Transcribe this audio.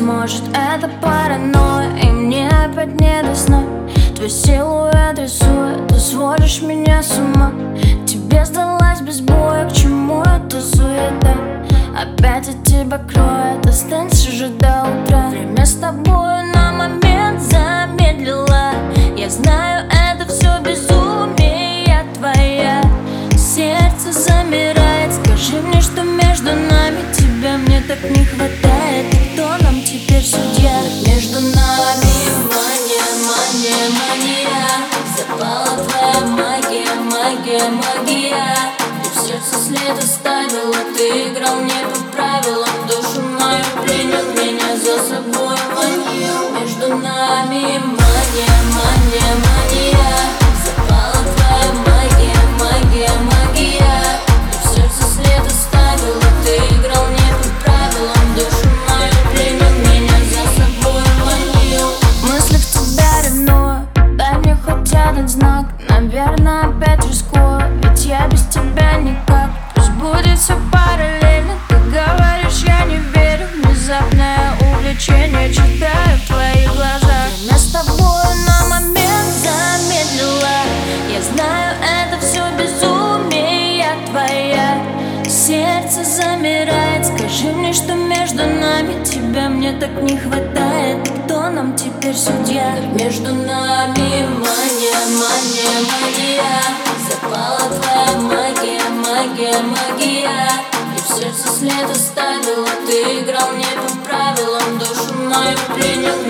может это паранойя И мне опять не до сна. Твой силуэт рисует, ты сводишь меня с ума. Тебе сдалась без боя, к чему это суета? Опять от тебя кроет, останься же до утра. Время с тобой на момент замедлила Я знаю, это все безумие твоя. Сердце замирает, скажи мне, что между нами Тебя мне так не хватает, магия, И в сердце след оставила, ты играл не по все параллельно, ты говоришь, я не верю Внезапное увлечение читаю в твоих глазах. Время с тобой на момент замедлила. Я знаю, это все безумие, твоя. Сердце замирает, скажи мне, что между нами Тебя мне так не хватает, кто нам теперь судья? Между нами мания, мания, мания. Запала твоя магия, магия, магия след оставила, ты играл не по правилам Душу мою принял,